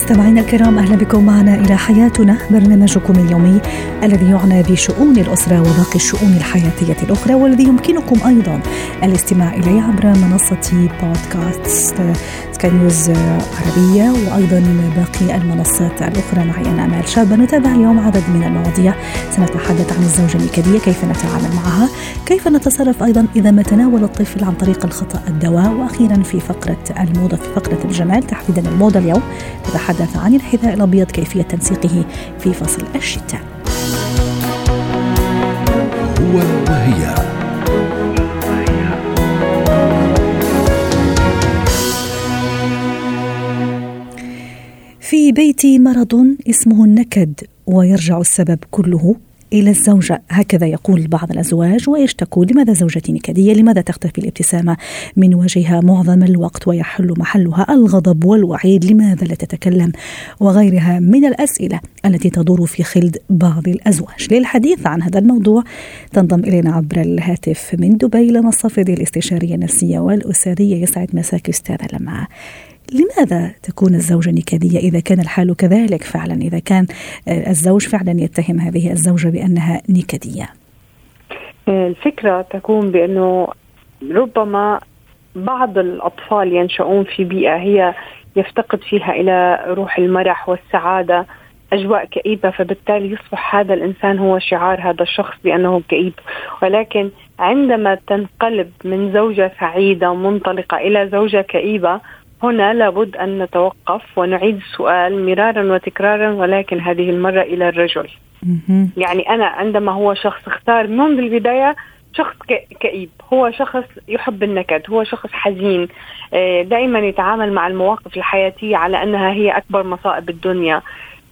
مستمعينا الكرام أهلا بكم معنا إلى حياتنا برنامجكم اليومي الذي يعنى بشؤون الأسرة وباقي الشؤون الحياتية الأخرى والذي يمكنكم أيضا الاستماع إليه عبر منصة بودكاست سكاي نيوز عربية وأيضا باقي المنصات الأخرى. معي أنا أمال شابه نتابع اليوم عدد من المواضيع. سنتحدث عن الزوجة النكدية كيف نتعامل معها؟ كيف نتصرف أيضا إذا ما تناول الطفل عن طريق الخطأ الدواء؟ وأخيرا في فقرة الموضة في فقرة الجمال تحديدا الموضة اليوم. عن الحذاء الأبيض كيفية تنسيقه في فصل الشتاء. هو وهي في بيتي مرض اسمه النكد ويرجع السبب كله إلى الزوجة هكذا يقول بعض الأزواج ويشتكون لماذا زوجتي نكدية لماذا تختفي الابتسامة من وجهها معظم الوقت ويحل محلها الغضب والوعيد؟ لماذا لا تتكلم؟ وغيرها من الأسئلة التي تدور في خلد بعض الأزواج. للحديث عن هذا الموضوع تنضم إلينا عبر الهاتف من دبي لما الصفدي الاستشارية النفسية والأسرية. يسعد مساك أستاذة لما لماذا تكون الزوجة نكدية إذا كان الحال كذلك فعلا؟ إذا كان الزوج فعلا يتهم هذه الزوجة بأنها نكدية. الفكرة تكون بأنه ربما بعض الأطفال ينشؤون في بيئة هي يفتقد فيها إلى روح المرح والسعادة أجواء كئيبة فبالتالي يصبح هذا الإنسان هو شعار هذا الشخص بأنه كئيب. ولكن عندما تنقلب من زوجة سعيدة منطلقة إلى زوجة كئيبة هنا لابد أن نتوقف ونعيد السؤال مرارا وتكرارا ولكن هذه المرة إلى الرجل. يعني أنا عندما هو شخص اختار منذ البداية شخص كئيب. هو شخص يحب النكد هو شخص حزين. دائما يتعامل مع المواقف الحياتية على أنها هي أكبر مصائب الدنيا.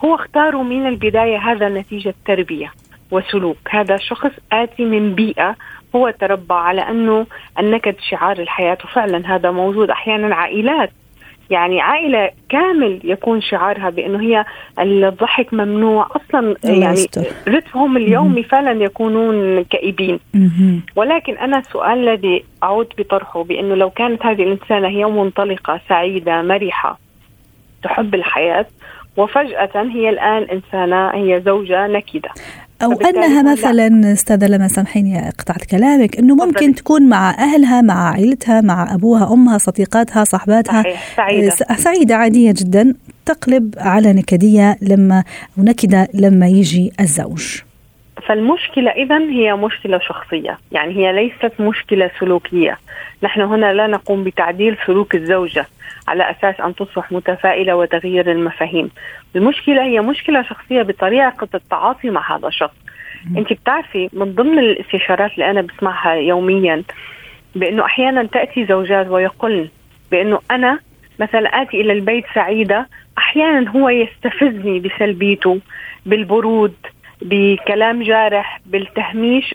هو اختاره من البداية هذا نتيجة تربية وسلوك. هذا شخص آتي من بيئة هو تربى على أنه النكد شعار الحياة وفعلا هذا موجود. أحيانا عائلات يعني عائلة كامل يكون شعارها بأنه هي الضحك ممنوع. أصلا يعني رتمهم اليومي فعلا يكونون كئيبين. ولكن أنا السؤال الذي أعود بطرحه بأنه لو كانت هذه الإنسانة هي منطلقة سعيدة مرحة تحب الحياة وفجأة هي الآن إنسانة هي زوجة نكدة. أو أنها مثلا استاذه لما سامحيني قطعت كلامك إنه ممكن تكون مع أهلها مع عائلتها مع أبوها أمها صديقاتها صاحباتها. سعيدة. سعيدة عادية جدا. تقلب على نكدية لما أو نكدة لما يجي الزوج. فالمشكلة إذا هي مشكلة شخصية. يعني هي ليست مشكلة سلوكية. نحن هنا لا نقوم بتعديل سلوك الزوجة على أساس أن تصبح متفائلة وتغيير المفاهيم. المشكلة هي مشكلة شخصية بطريقة التعاطي مع هذا الشخص. أنت بتعرفي من ضمن الاستشارات اللي أنا بسمعها يوميا بأنه أحيانا تأتي زوجات ويقولن بأنه أنا مثلا آتي إلى البيت سعيدة أحيانا هو يستفزني بسلبيته بالبرود بكلام جارح بالتهميش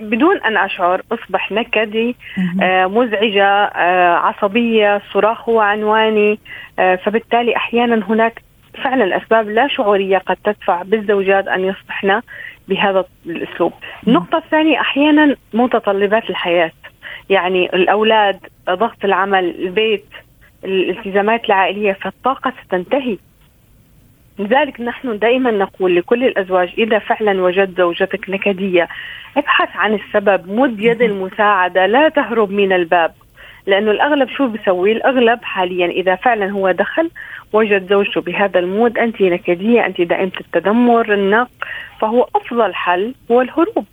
بدون أن أشعر أصبح نكدي آه مزعجة آه عصبية صراخ هو عنواني آه فبالتالي أحيانا هناك فعلا أسباب لا شعورية قد تدفع بالزوجات أن يصبحن بهذا الأسلوب. النقطة الثانية أحيانا متطلبات الحياة. يعني الأولاد ضغط العمل البيت الالتزامات العائلية فالطاقة ستنتهي. لذلك نحن دائما نقول لكل الأزواج إذا فعلا وجدت زوجتك نكدية ابحث عن السبب مد يد المساعدة لا تهرب من الباب لأنه الأغلب شو بيسوي؟ الأغلب حاليا إذا فعلا هو دخل وجد زوجته بهذا المود أنت نكدية أنت دائمه التذمر النق فهو أفضل حل هو الهروب.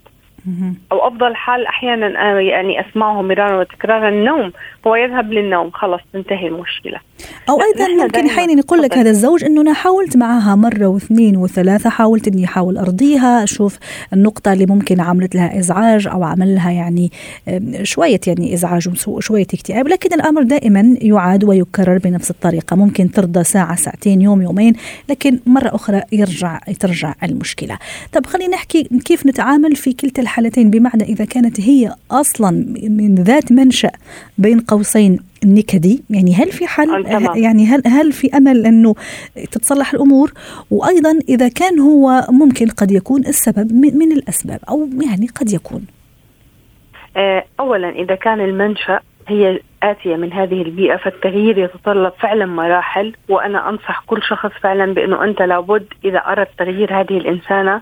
أو أفضل حال أحيانا يعني اسمعه مرارا وتكرارا النوم هو يذهب للنوم خلص تنتهي المشكلة. أو أيضا ممكن أحيانا يقول لك هذا الزوج إنه أنا حاولت معها مرة واثنين وثلاثة حاولت إني أحاول أرضيها أشوف النقطة اللي ممكن عملت لها إزعاج أو عمل لها يعني شوية يعني إزعاج وشويه اكتئاب. لكن الأمر دائما يعاد ويكرر بنفس الطريقة. ممكن ترضى ساعة ساعتين يوم يومين لكن مرة أخرى يرجع ترجع المشكلة. طب خلينا نحكي كيف نتعامل في كلتا الحالتين بمعنى إذا كانت هي أصلا من ذات منشأ بين قوسين نكدي يعني هل في حل؟ يعني هل هل في أمل أنه تتصلح الأمور؟ وأيضا إذا كان هو ممكن قد يكون السبب من الأسباب أو يعني قد يكون. آه، اولا إذا كان المنشأ هي آتية من هذه البيئة فالتغيير يتطلب فعلا مراحل وأنا أنصح كل شخص فعلا بأنه أنت لابد إذا أردت تغيير هذه الإنسانة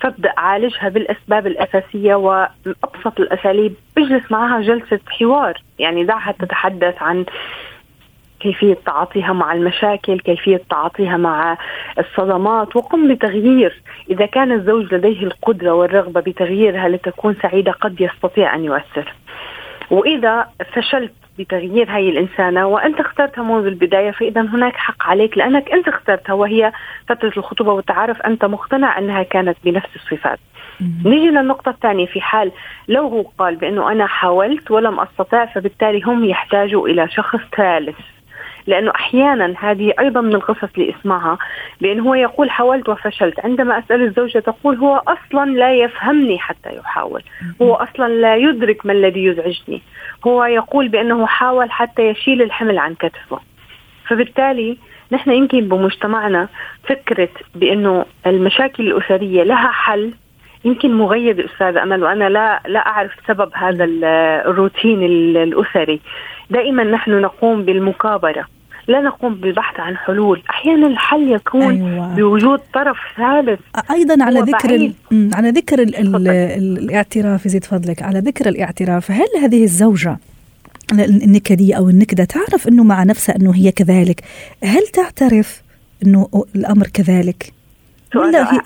فابدأ عالجها بالأسباب الأساسية وأبسط الأساليب. اجلس معها جلسة حوار يعني دعها تتحدث عن كيفية تعاطيها مع المشاكل كيفية تعاطيها مع الصدمات وقم بتغيير. إذا كان الزوج لديه القدرة والرغبة بتغييرها لتكون سعيدة قد يستطيع أن يؤثر. وإذا فشلت بتغيير هاي الإنسانة وأنت اخترتها منذ البداية فإذا هناك حق عليك لأنك أنت اخترتها وهي فترة الخطوبة والتعارف. أنت مقتنع أنها كانت بنفس الصفات. نيجي للنقطة الثانية. في حال لو هو قال بأنه أنا حاولت ولم أستطع فبالتالي هم يحتاجوا إلى شخص ثالث. لأنه أحيانا هذه أيضا من القصص اللي اسمعها لأنه هو يقول حاولت وفشلت. عندما أسأل الزوجة تقول هو أصلا لا يفهمني حتى يحاول. هو أصلا لا يدرك ما الذي يزعجني. هو يقول بأنه حاول حتى يشيل الحمل عن كتفه. فبالتالي نحن يمكن بمجتمعنا فكرة بأنه المشاكل الأسرية لها حل يمكن مغيب أستاذ أمل وأنا لا لا أعرف سبب هذا الروتين الأسري. دائما نحن نقوم بالمكابرة لا نقوم بالبحث عن حلول. أحيانا الحل يكون أيوة. بوجود طرف ثالث. أيضا على ذكر على ذكر ال ال الاعتراف يزيد فضلك. على ذكر الاعتراف هل هذه الزوجة النكديه أو النكدة تعرف إنه مع نفسها إنه هي كذلك؟ هل تعترف إنه الأمر كذلك؟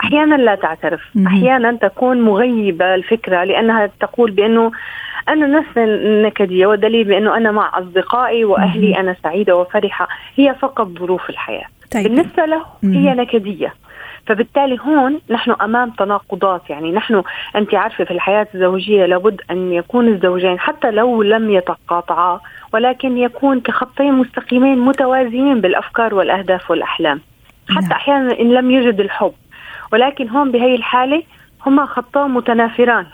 أحيانا لا تعترف. أحيانا تكون مغيبة الفكرة لأنها تقول بأنه أنا نفس النكديه والدليل بأنه أنا مع أصدقائي وأهلي أنا سعيدة وفرحة. هي فقط ظروف الحياة. طيب. بالنسبة له هي نكدية. فبالتالي هون نحن أمام تناقضات. يعني نحن أنت عارفة في الحياة الزوجية لابد أن يكون الزوجين حتى لو لم يتقاطعا ولكن يكون كخطين مستقيمين متوازيين بالأفكار والأهداف والأحلام. حتى نعم. أحيانا إن لم يوجد الحب. ولكن هون بهي الحالة هما خطان متنافران.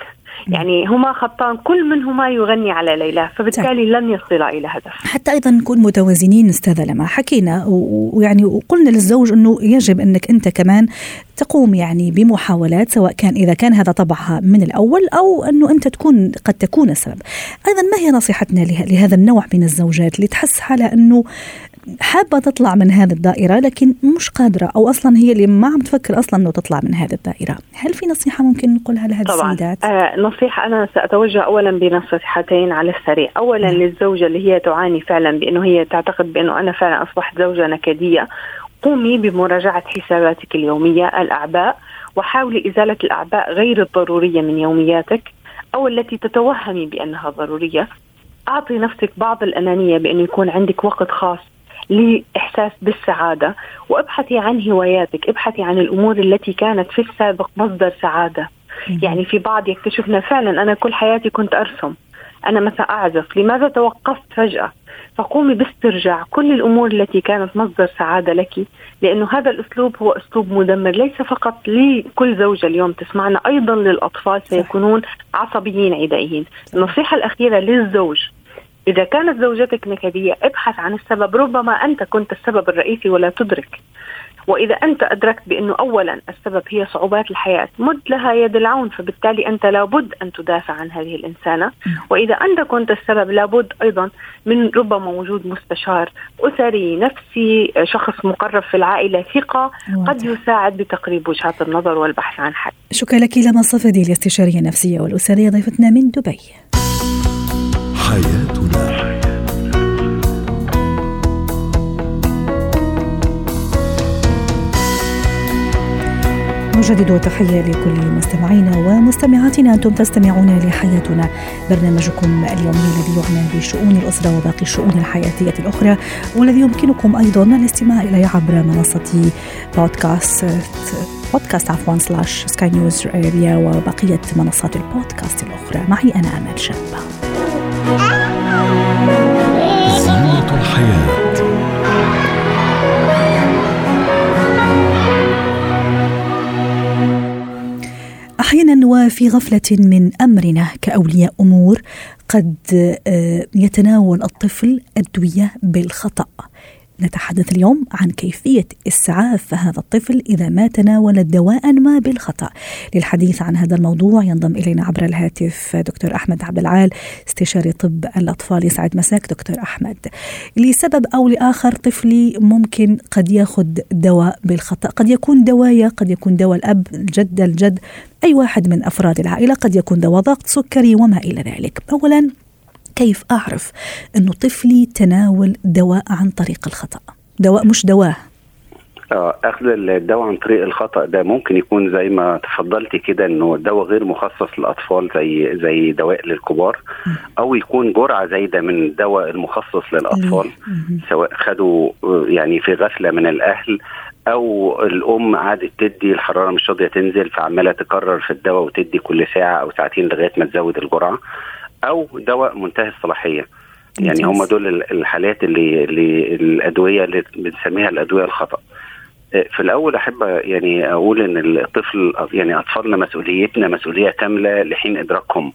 يعني هما خطان كل منهما يغني على ليلى فبالتالي لن يصلا إلى هدف. حتى أيضا نكون متوازنين أستاذة لما حكينا ويعني وقلنا للزوج إنه يجب إنك أنت كمان تقوم يعني بمحاولات سواء كان إذا كان هذا طبعها من الأول أو إنه أنت تكون قد تكون السبب. أيضا ما هي نصيحتنا لهذا النوع من الزوجات اللي تحس حالها إنه حابة تطلع من هذه الدائرة لكن مش قادرة أو أصلا هي اللي ما عم تفكر أصلا أنه تطلع من هذه الدائرة هل في نصيحة ممكن نقولها لهذه طبعا. السيدات؟ آه نصيحة أنا سأتوجه أولا بنصيحتين على السريع أولا م. نعم. للزوجة اللي هي تعاني فعلا بأنه هي تعتقد بأنه أنا فعلا أصبحت زوجة نكدية قومي بمراجعة حساباتك اليومية الأعباء وحاولي إزالة الأعباء غير الضرورية من يومياتك أو التي تتوهمي بأنها ضرورية أعطي نفسك بعض الأنانية بأنه يكون عندك وقت خاص لإحساس بالسعادة وابحثي عن هواياتك ابحثي عن الأمور التي كانت في السابق مصدر سعادة. يعني في بعض يكتشفنا فعلا أنا كل حياتي كنت أرسم. أنا مثلا أعزف لماذا توقفت فجأة؟ فقومي باسترجاع كل الأمور التي كانت مصدر سعادة لك لأنه هذا الأسلوب هو أسلوب مدمر ليس فقط لكل زوجة اليوم. تسمعنا أيضا للأطفال سيكونون عصبيين عدائيين. النصيحة الأخيرة للزوج إذا كانت زوجتك نكدية ابحث عن السبب ربما أنت كنت السبب الرئيسي ولا تدرك. وإذا أنت أدركت بأنه أولا السبب هي صعوبات الحياة مد لها يد العون فبالتالي أنت لابد أن تدافع عن هذه الإنسانة. وإذا أنت كنت السبب لابد أيضا من ربما وجود مستشار أسري نفسي شخص مقرب في العائلة ثقة قد يساعد بتقريب وجهات النظر والبحث عن حل. شكرا لك لما صفدي الاستشارية النفسية والأسرية ضيفتنا من دبي. حياتنا نجدد تحية لكل مستمعينا ومستمعاتنا أنتم تستمعون لحياتنا. برنامجكم اليومي الذي يعنى بشؤون الأسرة وباقي الشؤون الحياتية الأخرى والذي يمكنكم أيضا الاستماع إليه عبر منصة بودكاست بودكاست عفوا slash سكاي نيوز عربية وبقية منصات البودكاست الأخرى. معي أنا أمل شابة. زينة الحياة. أحيانا وفي غفلة من أمرنا كأولياء أمور قد آه، يتناول الطفل أدوية بالخطأ. نتحدث اليوم عن كيفية إسعاف هذا الطفل إذا ما تناول دواء ما بالخطأ. للحديث عن هذا الموضوع ينضم إلينا عبر الهاتف دكتور أحمد عبد العال استشاري طب الأطفال يسعد مساك دكتور أحمد. لسبب أو لآخر طفلي ممكن قد ياخذ دواء بالخطأ. قد يكون دوايا قد يكون دواء الأب الجد الجد أي واحد من أفراد العائلة قد يكون دواء ضغط سكري وما إلى ذلك. أولا كيف أعرف أنه طفلي تناول دواء عن طريق الخطأ؟ دواء مش دواء. آه أخذ الدواء عن طريق الخطأ ده ممكن يكون زي ما تفضلتي كده إنه دواء غير مخصص للأطفال زي زي دواء للكبار أو يكون جرعة زايدة من الدواء المخصص للأطفال سواء خدوا يعني في غفلة من الأهل أو الأم قعدت تدي الحرارة مش راضية تنزل فعمالة تكرر في الدواء وتدي كل ساعة أو ساعتين لغاية ما تزود الجرعة. أو دواء منتهي الصلاحية. يعني هم دول الحالات اللي اللي الأدوية اللي بنسميها الأدوية الخطأ. في الأول أحب يعني أقول إن الطفل يعني أطفالنا مسؤوليتنا مسؤولية كاملة لحين إدراكهم.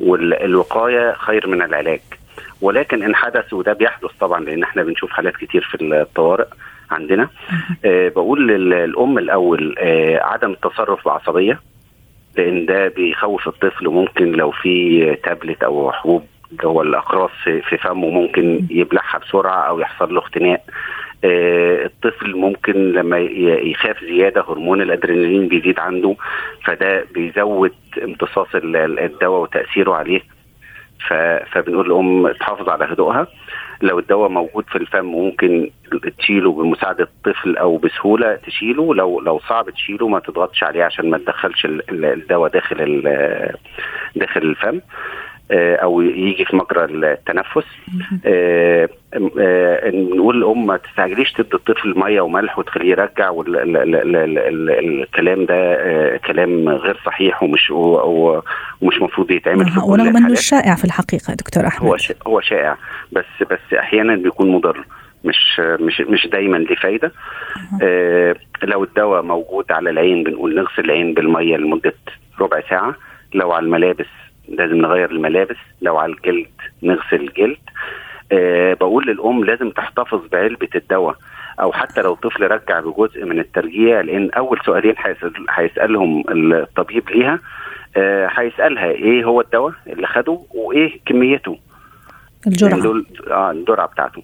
والوقايه خير من العلاج. ولكن إن حدث وده بيحدث طبعا لأن إحنا بنشوف حالات كتير في الطوارئ عندنا. آه بقول للام الأول آه عدم التصرف بعصبية. لأن ده بيخوف الطفل. وممكن لو في تابلت أو حبوب جوه الأقراص في فمه ممكن يبلعها بسرعة أو يحصل له اختناق. آه الطفل ممكن لما يخاف زيادة هرمون الأدرينالين بيزيد عنده فده بيزود امتصاص الدواء وتأثيره عليه. فبنقول للام تحافظ على هدوءها. لو الدواء موجود في الفم ممكن تشيله بمساعدة الطفل أو بسهولة تشيله. لو لو صعب تشيله ما تضغطش عليه عشان ما تدخلش الدواء داخل داخل الفم. أو يجي في مجرى التنفس. آه آه نقول الام ما تستعجليش تدي الطفل مية وملح وتخليه يرجع والكلام ده آه كلام غير صحيح ومش ومش المفروض يتعمل في ورغم إنه شائع في الحقيقة دكتور أحمد. هو هو شائع. بس بس أحيانا بيكون مضر. مش مش مش دايما ليه فايدة. آه لو الدواء موجود على العين بنقول نغسل العين بالمية لمدة ربع ساعة. لو على الملابس لازم نغير الملابس. لو على الجلد نغسل الجلد. أه بقول للأم لازم تحتفظ بعلبة الدواء. أو حتى لو الطفل رجع بجزء من الترجيع لأن أول سؤالين هيسألهم الطبيب ليها هيسألها أه إيه هو الدواء اللي خده وإيه كميته. الجرعة. دول آه الجرعة بتاعته.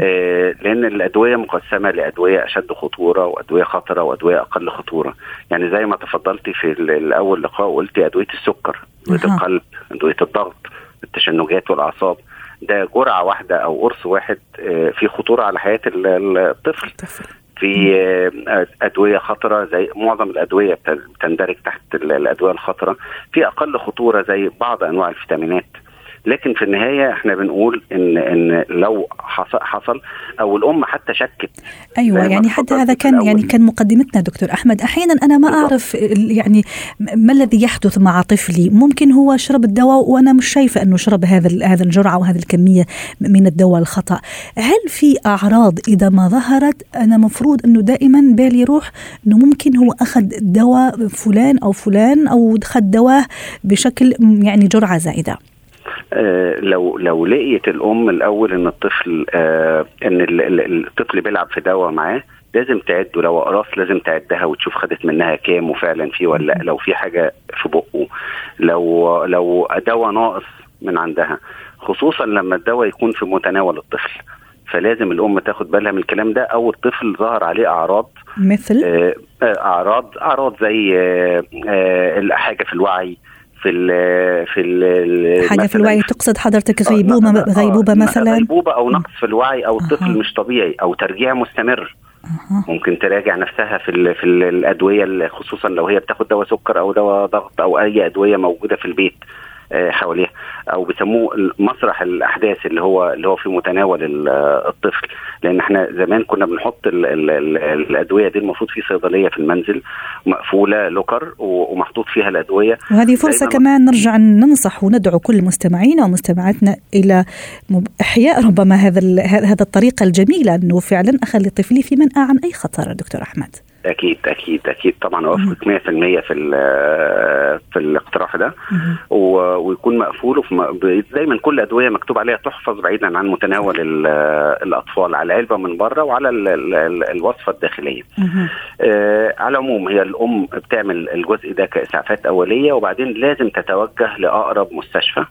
آه لأن الأدوية مقسمة لأدوية أشد خطورة وأدوية خطرة وأدوية أقل خطورة. يعني زي ما تفضلتي في الأول لقاء قلتي أدوية السكر. ادويه. القلب ادويه الضغط التشنجات والأعصاب. ده جرعة واحدة أو قرص واحد آه في خطورة على حياة الطفل. في آه أدوية خطرة زي معظم الأدوية بتندرج تحت الأدوية الخطرة. في أقل خطورة زي بعض أنواع الفيتامينات. لكن في النهاية إحنا بنقول إن إن لو حصل حصل أو الأم حتى شكت. أيوه يعني حتى هذا كان يعني كان مقدمتنا دكتور أحمد. أحيانا أنا ما أعرف يعني ما الذي يحدث مع طفلي؟ ممكن هو شرب الدواء وأنا مش شايفة أنه شرب هذا هذا الجرعة وهذه الكمية من الدواء الخطأ. هل في أعراض إذا ما ظهرت أنا مفروض أنه دائما بالي يروح أنه ممكن هو أخذ دواء فلان أو فلان أو اخذ دواء بشكل يعني جرعة زائدة؟ لو لو لقيت الأم الأول إن الطفل آه إن الطفل بيلعب في دواء معاه لازم تعده. لو أقراص لازم تعدها وتشوف خدت منها كام وفعلا في ولا لأ لو في حاجة في بقه. لو لو دواء ناقص من عندها خصوصا لما الدواء يكون في متناول الطفل. فلازم الأم تاخد بالها من الكلام ده أو الطفل ظهر عليه أعراض مثل؟ آه أعراض أعراض زي حاجة في الوعي في ال في ال حاجة في الوعي تقصد حضرتك غيبوبة غيبوبة مثلا غيبوبة أو نقص في الوعي أو الطفل أه. مش طبيعي أو ترجيع مستمر. ممكن تراجع نفسها في ال في ال الأدوية خصوصا لو هي بتاخد دواء سكر أو دواء ضغط أو أي أدوية موجودة في البيت حواليها. أو بيسموه مسرح الأحداث اللي هو اللي هو في متناول الطفل. لأن إحنا زمان كنا بنحط ال ال ال الأدوية دي المفروض في صيدلية في المنزل مقفولة لوكر ومحطوط فيها الأدوية. وهذه فرصة كمان نرجع ننصح وندعو كل مستمعينا ومستمعاتنا إلى إحياء ربما هذا هذا الطريقة الجميلة إنه فعلا أخلي طفلي في منأى عن أي خطر دكتور أحمد. أكيد أكيد أكيد. طبعا أوافقك 100% في في الاقتراح ده. ويكون مقفول دايما كل أدوية مكتوب عليها تحفظ بعيدا عن متناول ال- الأطفال على علبة من بره وعلى ال- ال- ال- الوصفة الداخلية. آه على العموم هي الأم بتعمل الجزء ده كإسعافات أولية وبعدين لازم تتوجه لأقرب مستشفى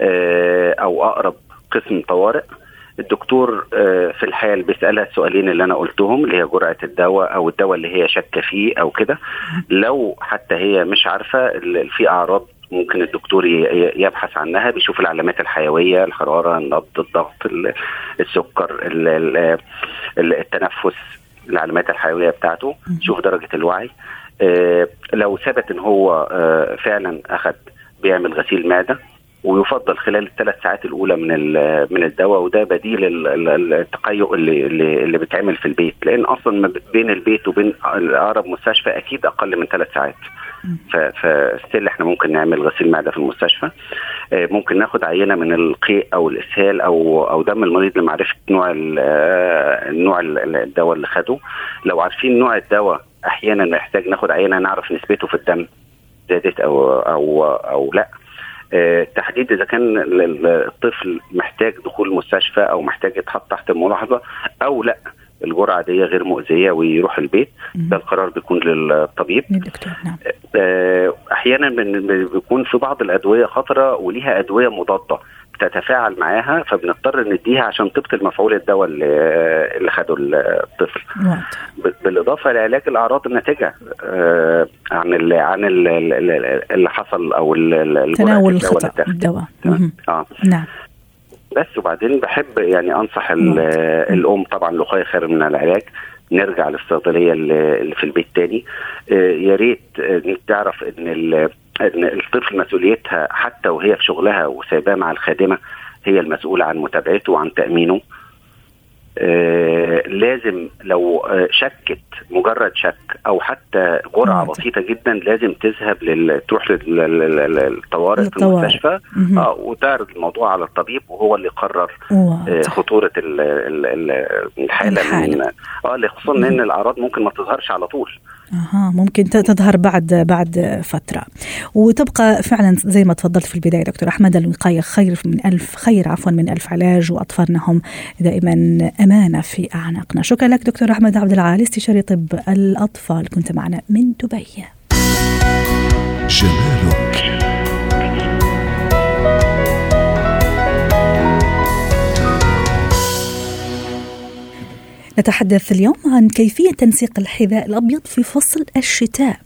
آه أو أقرب قسم طوارئ. الدكتور آه، في الحال بيسألها السؤالين اللي أنا قلتهم اللي هي جرعة الدواء أو الدواء اللي هي شاكه فيه أو كده. لو حتى هي مش عارفة في أعراض ممكن الدكتور يبحث عنها بيشوف العلامات الحيوية الحرارة النبض الضغط ال- السكر ال- ال- ال- التنفس العلامات الحيوية بتاعته يشوف درجة الوعي. آه، لو ثبت إن هو آه، فعلا اخذ بيعمل غسيل معدة. ويفضل خلال الثلاث ساعات الأولى من من الدواء وده بديل ال- ال- التقيؤ اللي اللي, بيتعمل في البيت. لأن أصلا بين البيت وبين أقرب مستشفى أكيد أقل من ثلاث ساعات. فستيل إحنا ممكن نعمل غسيل معدة في المستشفى. آه، ممكن ناخد عينة من القيء أو الإسهال أو أو دم المريض لمعرفة نوع آه، نوع ال- الدواء اللي خده. لو عارفين نوع الدواء أحيانا نحتاج ناخد عينة نعرف نسبته في الدم زادت أو أو أو لأ. تحديد إذا كان ال- ال- الطفل محتاج دخول مستشفى أو محتاج يتحط تحت الملاحظه أو لأ الجرعة دي غير مؤذية ويروح البيت ده القرار بيكون للطبيب. نعم. آه، أحيانا بن- بيكون في بعض الأدوية خطرة وليها أدوية مضادة. بتتفاعل معاها فبنضطر نديها عشان تبطل مفعول الدواء اللي اللي خده الطفل. ب- بالإضافة لعلاج الأعراض الناتجة آه، عن ال عن ال اللي حصل أو تناول الدواء. آه. نعم. بس وبعدين بحب يعني أنصح ال- الأم طبعا الوقايه خير من العلاج. نرجع للصيدلية اللي في البيت تاني. آه، يا ريت آه، تعرف إن إن الطفل مسؤوليتها حتى وهي في شغلها وسايباه مع الخادمة هي المسؤولة عن متابعته وعن تأمينه آه لازم لو آه شكت مجرد شك أو حتى جرعة. بسيطة جدا لازم تذهب لل... تروح لل- لل- للطوارئ في. المستشفى. آه وتعرض الموضوع على الطبيب وهو اللي يقرر آه، خطورة ال- ال- ال- الحالة الحالة. من آه اللي خصوصا إن الأعراض ممكن ما تظهرش على طول أها ممكن تظهر بعد بعد فترة. وتبقى فعلا زي ما تفضلت في البداية دكتور أحمد الوقايه خير من ألف خير عفوا من ألف علاج واطفالنا هم دائما أمانة في أعناقنا. شكرا لك دكتور أحمد عبد العالي استشاري طب الأطفال كنت معنا من دبي. جمالك نتحدث اليوم عن كيفية تنسيق الحذاء الأبيض في فصل الشتاء.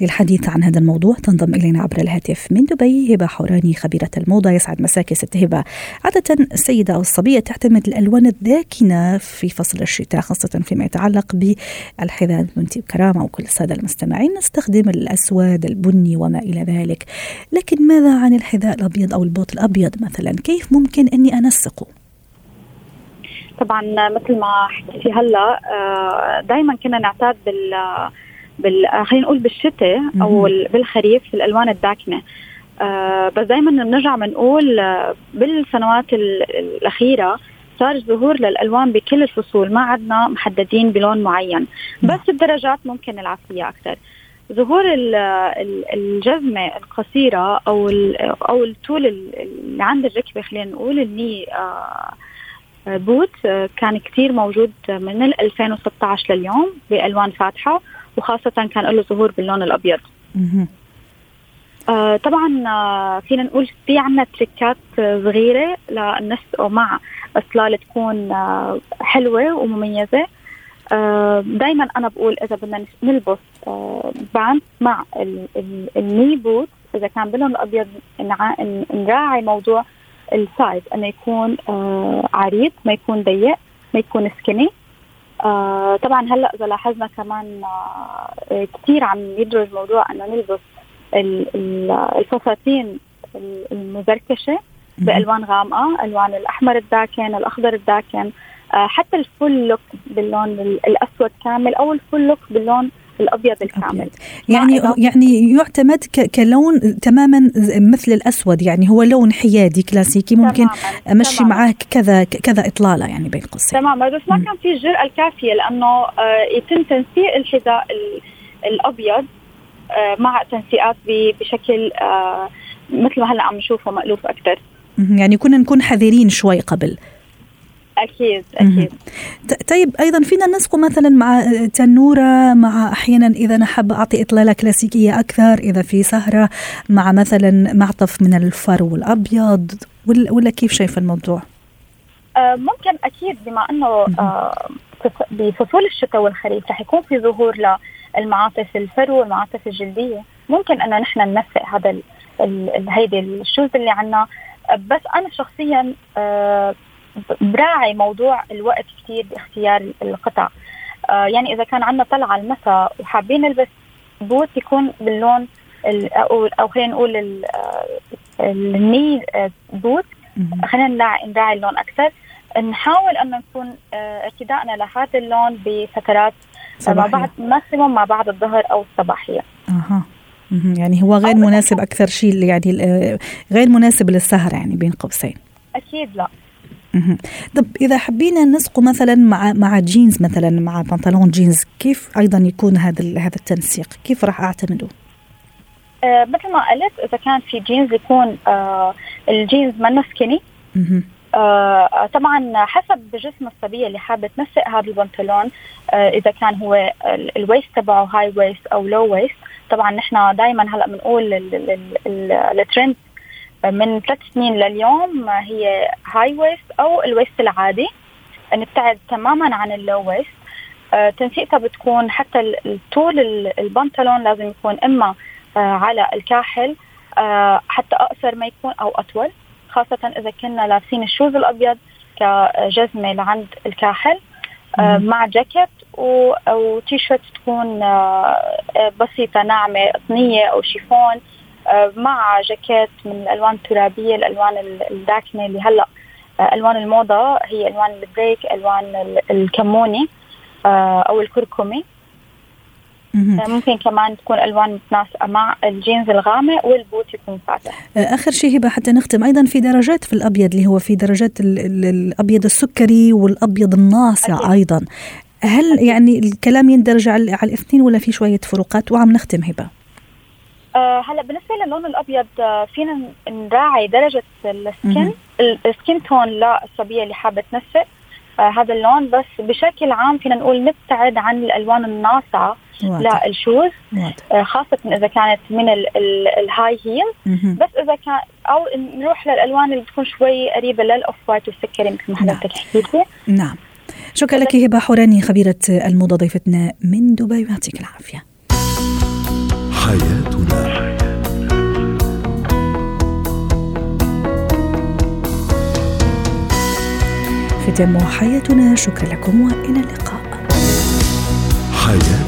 للحديث عن هذا الموضوع تنضم إلينا عبر الهاتف من دبي هبة حوراني خبيرة الموضة يسعد مساك يا ست هبة. عادة السيدة أو الصبية تعتمد الألوان الداكنة في فصل الشتاء خاصة فيما يتعلق بالحذاء بنتي بكرامة وكل السادة المستمعين. نستخدم الأسود البني وما إلى ذلك. لكن ماذا عن الحذاء الأبيض أو البوت الأبيض مثلا؟ كيف ممكن أني أنسقه؟ طبعا مثل ما حكيتي هلا دائما كنا نعتاد بال بال خلينا نقول بالشتاء أو ال- بالخريف الالوان الداكنة. آه، بس دائما بنرجع بنقول آه، بالسنوات ال- الأخيرة صار ظهور للألوان بكل الفصول ما عدنا محددين بلون معين. بس الدرجات ممكن نلعب فيها أكثر ظهور ال- ال- الجزمة القصيرة أو أو الطول ال- اللي عند الركبة خلينا نقول اللي آه بوت آه، كان كتير موجود من ال 2016 لليوم بألوان فاتحة وخاصة كان له ظهور باللون الأبيض. آه طبعا آه فينا نقول في عنا تريكات آه، صغيره لنسقه مع أصلال تكون حلوة ومميزة دائما أنا بقول إذا بدنا نلبس pants مع ال- ال- ال knee boot إذا كان باللون الأبيض نراعي موضوع ال size. أنه يكون آه عريض ما يكون ضيق ما يكون skinny آه طبعا هلأ إذا لاحظنا كمان آه كثير عم يدرج موضوع انه نلبس ال- ال- الفساتين ال- المزركشة بألوان غامقة ألوان الأحمر الداكن الأخضر الداكن. آه حتى ال full look باللون ال- الأسود كامل أو ال full look باللون الأبيض الكامل. يعني يعني يعتمد كلون تماما مثل الأسود يعني هو لون حيادي كلاسيكي ممكن تماماً. أمشي تماماً. معاه كذا كذا إطلالة يعني بين قوسين. تماما بس ما كان في الجرأة الكافية لأنه آه، يتم تنسيق الحذاء الأبيض آه، مع تنسيقات بشكل آه، مثل ما هلأ عم نشوفه مألوف أكثر. يعني كنا نكون حذرين شوي قبل. أكيد أكيد. طيب أيضا فينا نسقه مثلا مع تنورة مع أحيانا إذا أنا حابة أعطي إطلالة كلاسيكية أكثر إذا في سهرة مع مثلا معطف من الفرو الابيض ولا, ولا كيف شايفه الموضوع؟ آه ممكن أكيد بما إنه آه بفصول الشتاء والخريف رح يكون في ظهور للمعاطف الفرو والمعاطف الجلدية. ممكن ان نحن ننسق هذا هيدي ال shoes اللي عنا. بس أنا شخصيا آه براعي موضوع الوقت كثير باختيار القطع. آه يعني إذا كان عندنا طلعة المساء وحابين نلبس boot يكون باللون أو أو خلينا نقول آه، ال knee آه، boot. خلينا نراعي اللون أكثر. نحاول أن نكون آه، ارتدائنا لهذا اللون بفترات مع بعض maximum مع بعض الظهر أو الصباحية. أها. يعني هو غير مناسب أكثر شيء يعني غير مناسب للسهر يعني بين قوسين. أكيد لا. طب إذا حبينا نسقه مثلا مع مع جينز مثلا مع بنطلون جينز كيف أيضا يكون هذا هذا التنسيق؟ كيف راح أعتمده؟ آه مثل ما قلت إذا كان في جينز يكون آه الجينز منه skinny آه طبعا حسب جسم الصبية اللي حابة تنسق هذا البنطلون آه إذا كان هو ال waist تبعه high waist أو low waist طبعا نحن دائما هلأ بنقول الترند من ثلاث سنين لليوم هي high waist أو ال waist العادي. نبتعد تماما عن ال low waist. آه، تنسيقتها بتكون حتى طول البنطلون لازم يكون إما آه، على الكاحل آه، حتى أقصر ما يكون أو أطول. خاصة إذا كنا لابسين ال shoes الأبيض كجزمة لعند الكاحل مع جاكيت وتي شيرت تكون بسيطة ناعمة قطنية أو شيفون. مع جاكيت من الألوان الترابية الألوان الداكنة اللي هلأ آه، ألوان الموضة هي ألوان ال brick ألوان الكموني آه، أو الكركمي. ممكن كمان تكون ألوان متناسقه مع الجينز الغامق وال boot يكون فاتح. آخر شيء هبة حتى نختم. أيضا في درجات في الأبيض اللي هو في درجات الأبيض السكري والأبيض الناصع أكيد. أيضا. هل يعني الكلام يندرج على الاثنين ولا في شوية فروقات؟ وعم نختم هبة. آه هلا بالنسبة للون الأبيض آه فينا نراعي درجة السكن السكن تون للصبيه اللي حابة تنسق آه هذا اللون. بس بشكل عام فينا نقول نبتعد عن الألوان الناصعة لل shoes آه خاصة إذا كانت من ال high heel بس إذا كان أو نروح للألوان اللي بتكون شوي قريبة لل off white والسكري مثل ما حضرتك حكيتي نعم. شكرا لك هبة حوراني خبيرة الموضة ضيفتنا من دبي ويعطيك العافية. حياتنا. ختام حياتنا. شكرا لكم وإلى اللقاء. حياتنا